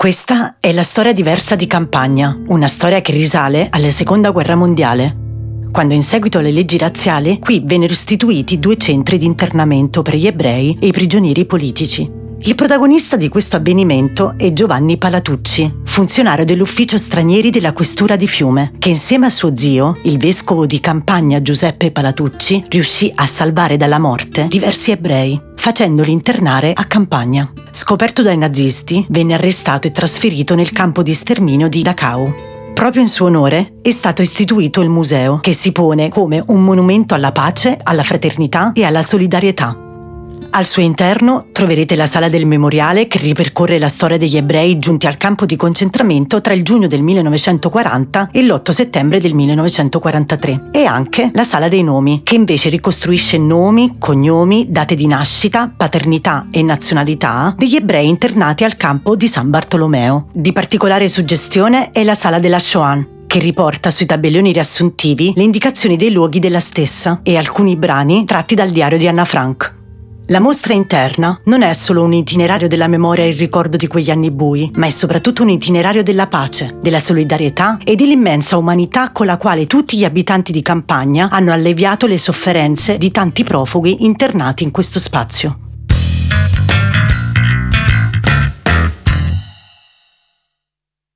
Questa è la storia diversa di Campagna, una storia che risale alla Seconda Guerra Mondiale, quando in seguito alle leggi razziali qui vennero istituiti due centri di internamento per gli ebrei e i prigionieri politici. Il protagonista di questo avvenimento è Giovanni Palatucci, funzionario dell'ufficio stranieri della questura di Fiume, che insieme a suo zio, il vescovo di Campagna Giuseppe Palatucci, riuscì a salvare dalla morte diversi ebrei, facendoli internare a Campagna. Scoperto dai nazisti, venne arrestato e trasferito nel campo di sterminio di Dachau. Proprio in suo onore è stato istituito il museo, che si pone come un monumento alla pace, alla fraternità e alla solidarietà. Al suo interno troverete la sala del memoriale che ripercorre la storia degli ebrei giunti al campo di concentramento tra il giugno del 1940 e l'8 settembre del 1943 e anche la sala dei nomi che invece ricostruisce nomi, cognomi, date di nascita, paternità e nazionalità degli ebrei internati al campo di San Bartolomeo. Di particolare suggestione è la sala della Shoah che riporta sui tabelloni riassuntivi le indicazioni dei luoghi della stessa e alcuni brani tratti dal diario di Anna Frank. La mostra interna non è solo un itinerario della memoria e il ricordo di quegli anni bui, ma è soprattutto un itinerario della pace, della solidarietà e dell'immensa umanità con la quale tutti gli abitanti di campagna hanno alleviato le sofferenze di tanti profughi internati in questo spazio.